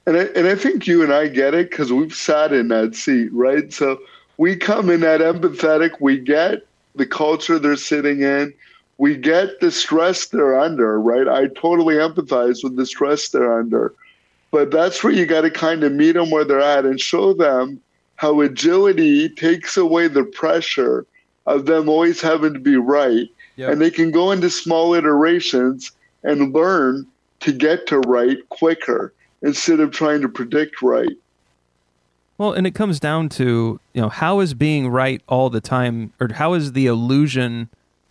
[SPEAKER 3] And I, and I think you and I get it because we've sat in that seat, right? So we come in that empathetic. We get the culture they're sitting in. We get the stress they're under, right? I totally empathize with the stress they're under. But that's where you got to kind of meet them where they're at and show them how agility takes away the pressure of them always having to be right. Yep. And they can go into small iterations and learn to get to right quicker instead of trying to predict right.
[SPEAKER 1] Well, and it comes down to, you know, how is being right all the time, or how is the illusion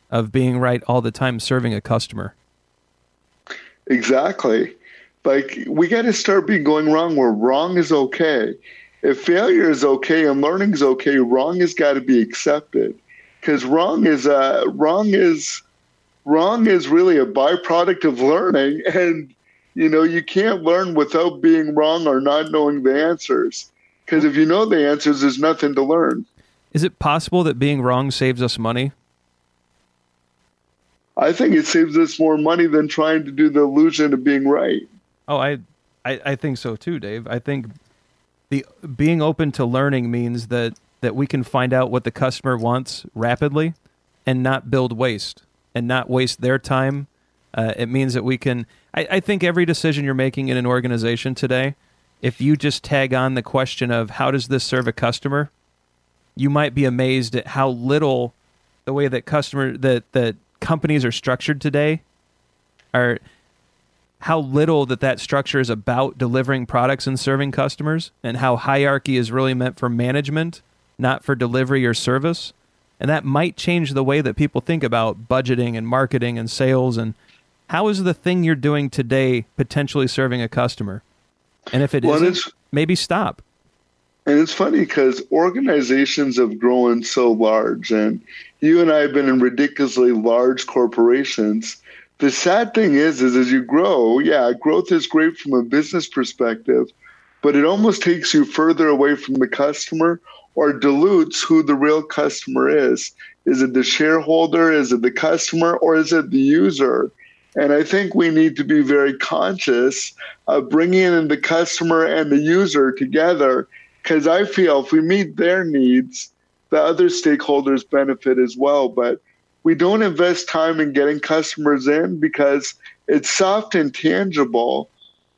[SPEAKER 1] of being right all the time serving a customer?
[SPEAKER 3] Exactly. Like, we got to start being going wrong where wrong is okay. If failure is okay and learning is okay, wrong has got to be accepted. Because wrong is uh, wrong is wrong is really a byproduct of learning, and you know, you can't learn without being wrong or not knowing the answers. Because if you know the answers, there's nothing to learn.
[SPEAKER 1] Is it possible that being wrong saves us money?
[SPEAKER 3] I think it saves us more money than trying to do the illusion of being right.
[SPEAKER 1] Oh, I, I, I think so too, Dave. I think the being open to learning means that that we can find out what the customer wants rapidly, and not build waste and not waste their time. Uh, it means that we can I, I think every decision you're making in an organization today, if you just tag on the question of how does this serve a customer, you might be amazed at how little the way that customer that that companies are structured today are how little that that structure is about delivering products and serving customers and how hierarchy is really meant for management not for delivery or service and that might change the way that people think about budgeting and marketing and sales and how is the thing you're doing today potentially serving a customer? And if it well, not maybe stop.
[SPEAKER 3] And it's funny because organizations have grown so large, and you and I have been in ridiculously large corporations. The sad thing is, is as you grow, yeah, growth is great from a business perspective, but it almost takes you further away from the customer or dilutes who the real customer is. Is it the shareholder? Is it the customer? Or is it the user? And I think we need to be very conscious of bringing in the customer and the user together because I feel if we meet their needs, the other stakeholders benefit as well. But we don't invest time in getting customers in because it's soft and tangible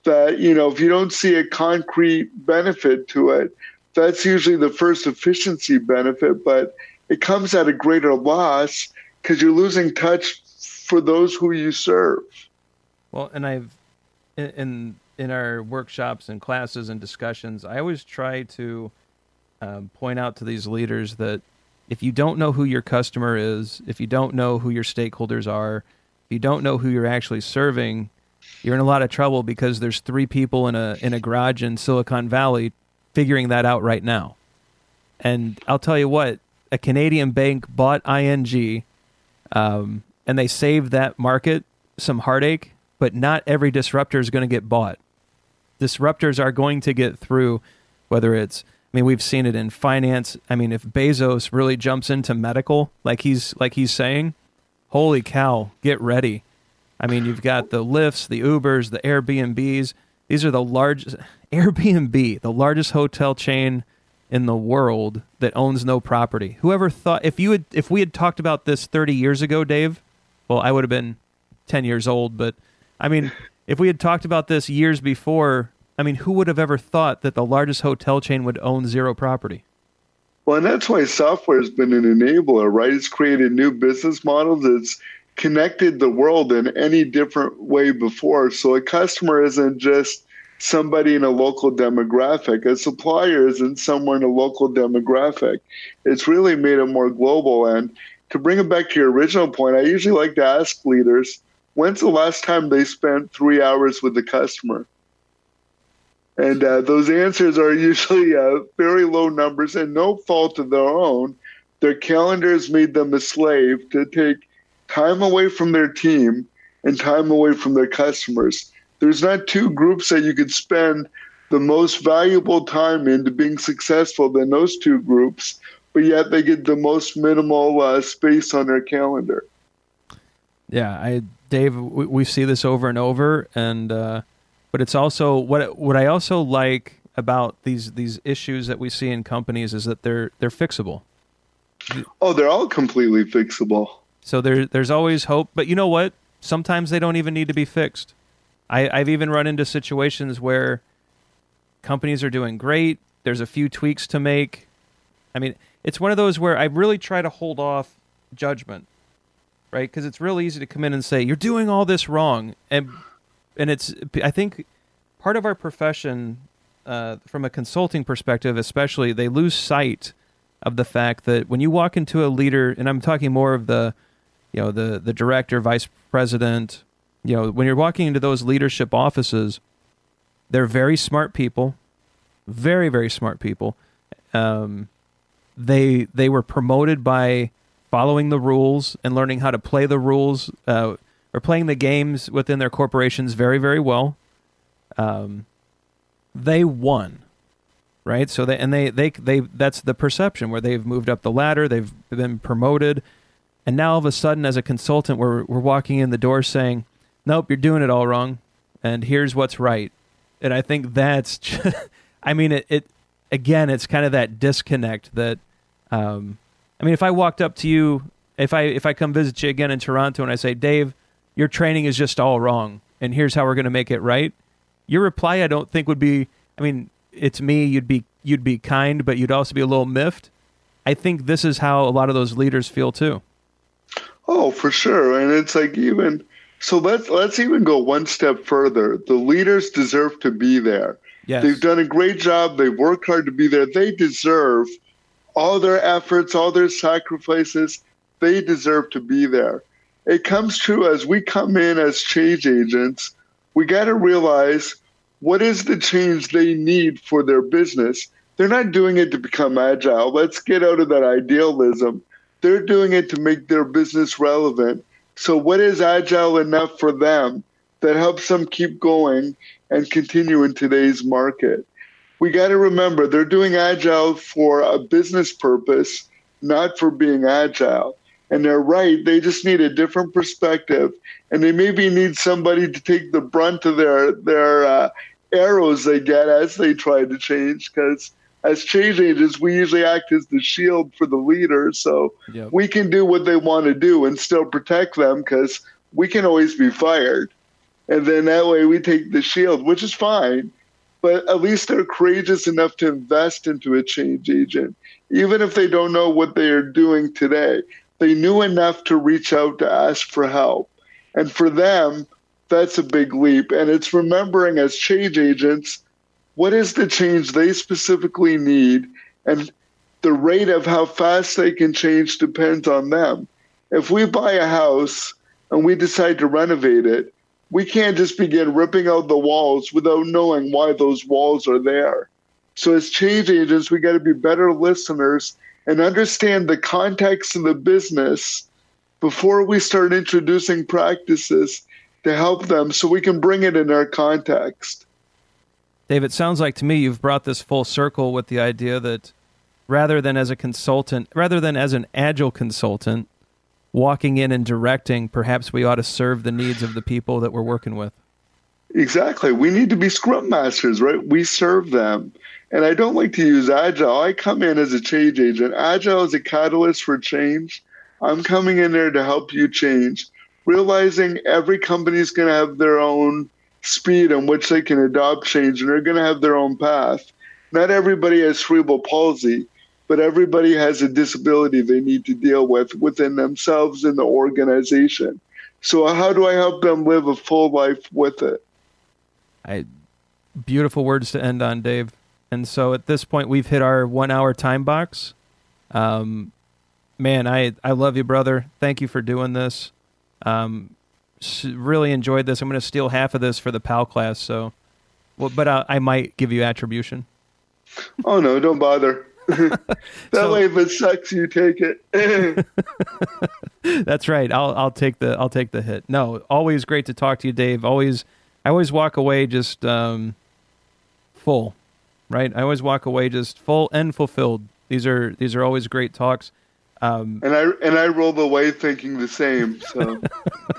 [SPEAKER 3] that you know if you don't see a concrete benefit to it that's usually the first efficiency benefit but it comes at a greater loss because you're losing touch for those who you serve.
[SPEAKER 1] Well and i've in in our workshops and classes and discussions i always try to um, point out to these leaders that if you don't know who your customer is if you don't know who your stakeholders are if you don't know who you're actually serving you're in a lot of trouble because there's three people in a in a garage in Silicon Valley figuring that out right now. And I'll tell you what, a Canadian bank bought ING, um, and they saved that market some heartache. But not every disruptor is going to get bought. Disruptors are going to get through, whether it's I mean, we've seen it in finance. I mean, if Bezos really jumps into medical, like he's like he's saying, holy cow, get ready. I mean, you've got the Lyfts, the Ubers, the Airbnbs. These are the largest Airbnb, the largest hotel chain in the world that owns no property. Whoever thought if you had if we had talked about this 30 years ago, Dave, well, I would have been 10 years old, but I mean, if we had talked about this years before, I mean, who would have ever thought that the largest hotel chain would own zero property?
[SPEAKER 3] Well, and that's why software has been an enabler, right? It's created new business models. It's connected the world in any different way before. So a customer isn't just somebody in a local demographic. A supplier isn't someone in a local demographic. It's really made it more global. And to bring it back to your original point, I usually like to ask leaders, when's the last time they spent three hours with the customer? And uh, those answers are usually uh, very low numbers and no fault of their own. Their calendars made them a slave to take time away from their team and time away from their customers. There's not two groups that you could spend the most valuable time into being successful than those two groups, but yet they get the most minimal uh, space on their calendar.
[SPEAKER 1] Yeah, I Dave, we, we see this over and over, and uh, but it's also what what I also like about these these issues that we see in companies is that they're they're fixable.
[SPEAKER 3] Oh, they're all completely fixable.
[SPEAKER 1] So there, there's always hope. But you know what? Sometimes they don't even need to be fixed. I, I've even run into situations where companies are doing great. There's a few tweaks to make. I mean, it's one of those where I really try to hold off judgment, right? Because it's real easy to come in and say you're doing all this wrong, and and it's I think part of our profession, uh, from a consulting perspective, especially, they lose sight of the fact that when you walk into a leader, and I'm talking more of the you know the the director, vice president. You know, when you're walking into those leadership offices, they're very smart people, very very smart people. Um, they they were promoted by following the rules and learning how to play the rules uh, or playing the games within their corporations very very well. Um, they won, right? So they and they they they that's the perception where they've moved up the ladder, they've been promoted and now all of a sudden, as a consultant, we're we're walking in the door saying, "Nope, you're doing it all wrong, and here's what's right." And I think that's, just, I mean, it, it again, it's kind of that disconnect that, um, I mean, if I walked up to you, if I if I come visit you again in Toronto and I say, Dave, your training is just all wrong, and here's how we're going to make it right, your reply I don't think would be, I mean, it's me. You'd be you'd be kind, but you'd also be a little miffed. I think this is how a lot of those leaders feel too.
[SPEAKER 3] Oh, for sure. And it's like even so let's let's even go one step further. The leaders deserve to be there. Yes. They've done a great job. They've worked hard to be there. They deserve all their efforts, all their sacrifices. They deserve to be there. It comes true as we come in as change agents, we got to realize what is the change they need for their business. They're not doing it to become agile. Let's get out of that idealism they're doing it to make their business relevant. So, what is agile enough for them that helps them keep going and continue in today's market? We got to remember they're doing agile for a business purpose, not for being agile. And they're right, they just need a different perspective. And they maybe need somebody to take the brunt of their, their uh, arrows they get as they try to change because as change agents, we usually act as the shield for the leader. So yep. we can do what they want to do and still protect them because we can always be fired. And then that way we take the shield, which is fine. But at least they're courageous enough to invest into a change agent. Even if they don't know what they are doing today, they knew enough to reach out to ask for help. And for them, that's a big leap. And it's remembering as change agents, what is the change they specifically need? And the rate of how fast they can change depends on them. If we buy a house and we decide to renovate it, we can't just begin ripping out the walls without knowing why those walls are there. So, as change agents, we got to be better listeners and understand the context of the business before we start introducing practices to help them so we can bring it in our context.
[SPEAKER 1] Dave, it sounds like to me you've brought this full circle with the idea that rather than as a consultant, rather than as an agile consultant, walking in and directing, perhaps we ought to serve the needs of the people that we're working with.
[SPEAKER 3] Exactly. We need to be scrum masters, right? We serve them. And I don't like to use agile. I come in as a change agent. Agile is a catalyst for change. I'm coming in there to help you change realizing every company is going to have their own speed in which they can adopt change and they're going to have their own path. Not everybody has cerebral palsy, but everybody has a disability they need to deal with within themselves and the organization. So, how do I help them live a full life with it?
[SPEAKER 1] I, beautiful words to end on, Dave. And so at this point, we've hit our one hour time box. Um, man, I, I love you, brother. Thank you for doing this. Um, really enjoyed this. I'm going to steal half of this for the PAL class. So, well, but I, I might give you attribution.
[SPEAKER 3] Oh no, don't bother. that so, way, if it sucks, you take it.
[SPEAKER 1] that's right. I'll I'll take the I'll take the hit. No, always great to talk to you, Dave. Always, I always walk away just um, full, right? I always walk away just full and fulfilled. These are these are always great talks.
[SPEAKER 3] Um, and I and I rolled away thinking the same. So,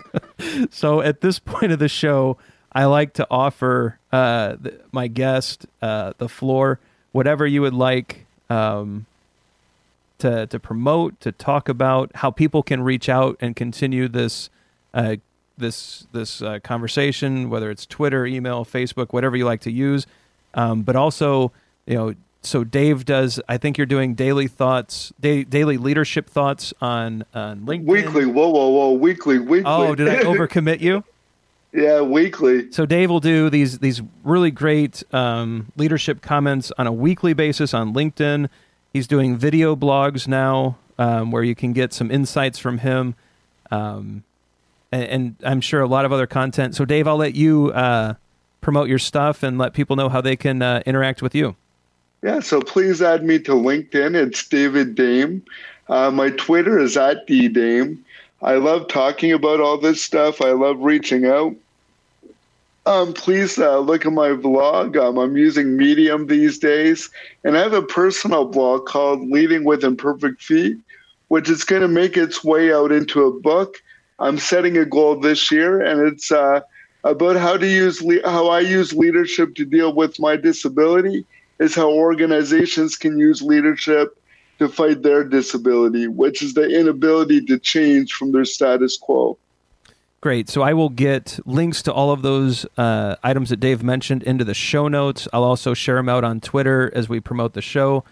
[SPEAKER 1] so at this point of the show, I like to offer uh, the, my guest uh, the floor, whatever you would like um, to to promote, to talk about, how people can reach out and continue this uh, this this uh, conversation, whether it's Twitter, email, Facebook, whatever you like to use, um, but also you know so Dave does. I think you're doing daily thoughts, day, daily leadership thoughts on on LinkedIn.
[SPEAKER 3] Weekly. Whoa, whoa, whoa. Weekly, weekly.
[SPEAKER 1] Oh, did I overcommit you?
[SPEAKER 3] yeah, weekly.
[SPEAKER 1] So Dave will do these these really great um, leadership comments on a weekly basis on LinkedIn. He's doing video blogs now, um, where you can get some insights from him, um, and, and, I'm sure a lot of other content. So Dave, I'll let you uh, promote your stuff and let people know how they can uh, interact with you.
[SPEAKER 3] Yeah, so please add me to LinkedIn. It's David Dame. Uh, my Twitter is at D Dame. I love talking about all this stuff. I love reaching out. Um, please uh, look at my blog. Um, I'm using Medium these days, and I have a personal blog called Leading with Imperfect Feet, which is going to make its way out into a book. I'm setting a goal this year, and it's uh, about how to use le- how I use leadership to deal with my disability is how organizations can use leadership to fight their disability, which is the inability to change from their status quo.
[SPEAKER 1] Great. So I will get links to all of those uh, items that Dave mentioned into the show notes. I'll also share them out on Twitter as we promote the show.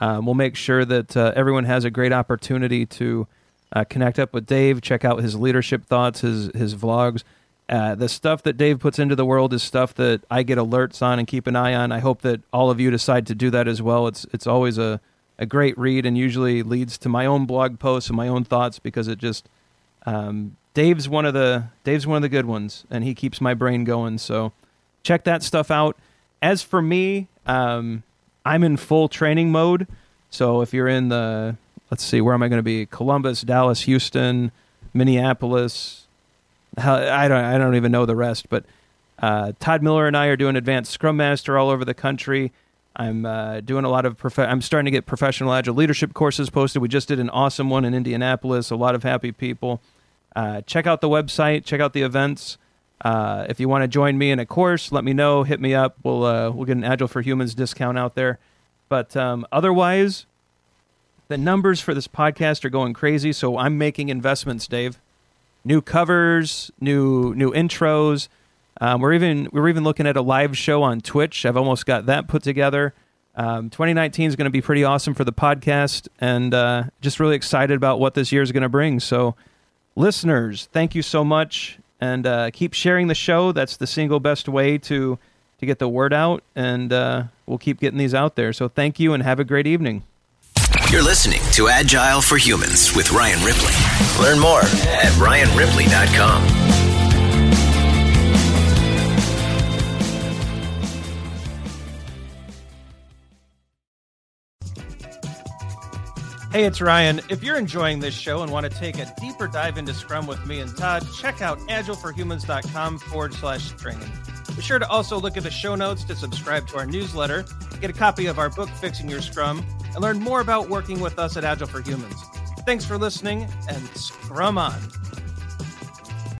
[SPEAKER 1] Um, we'll make sure that uh, everyone has a great opportunity to uh, connect up with Dave, check out his leadership thoughts, his his vlogs. Uh, the stuff that Dave puts into the world is stuff that I get alerts on and keep an eye on. I hope that all of you decide to do that as well. It's it's always a, a great read and usually leads to my own blog posts and my own thoughts because it just um, Dave's one of the Dave's one of the good ones and he keeps my brain going. So check that stuff out. As for me, um, I'm in full training mode. So if you're in the let's see, where am I going to be? Columbus, Dallas, Houston, Minneapolis, I don't I don't even know the rest, but uh, Todd Miller and I are doing advanced Scrum Master all over the country. I'm uh, doing a lot of prof- I'm starting to get professional agile leadership courses posted. We just did an awesome one in Indianapolis. A lot of happy people. Uh, check out the website. Check out the events. Uh, if you want to join me in a course, let me know. Hit me up. We'll uh, we'll get an Agile for Humans discount out there. But um, otherwise, the numbers for this podcast are going crazy. So I'm making investments, Dave. New covers, new new intros. Um, we're even we're even looking at a live show on Twitch. I've almost got that put together. Um, 2019 is going to be pretty awesome for the podcast, and uh, just really excited about what this year is going to bring. So, listeners, thank you so much, and uh, keep sharing the show. That's the single best way to to get the word out, and uh, we'll keep getting these out there. So, thank you, and have a great evening.
[SPEAKER 2] You're listening to Agile for Humans with Ryan Ripley. Learn more at ryanripley.com.
[SPEAKER 4] Hey, it's Ryan. If you're enjoying this show and want to take a deeper dive into Scrum with me and Todd, check out agileforhumans.com forward slash training. Be sure to also look at the show notes to subscribe to our newsletter, get a copy of our book, Fixing Your Scrum, and learn more about working with us at Agile for Humans. Thanks for listening and Scrum on.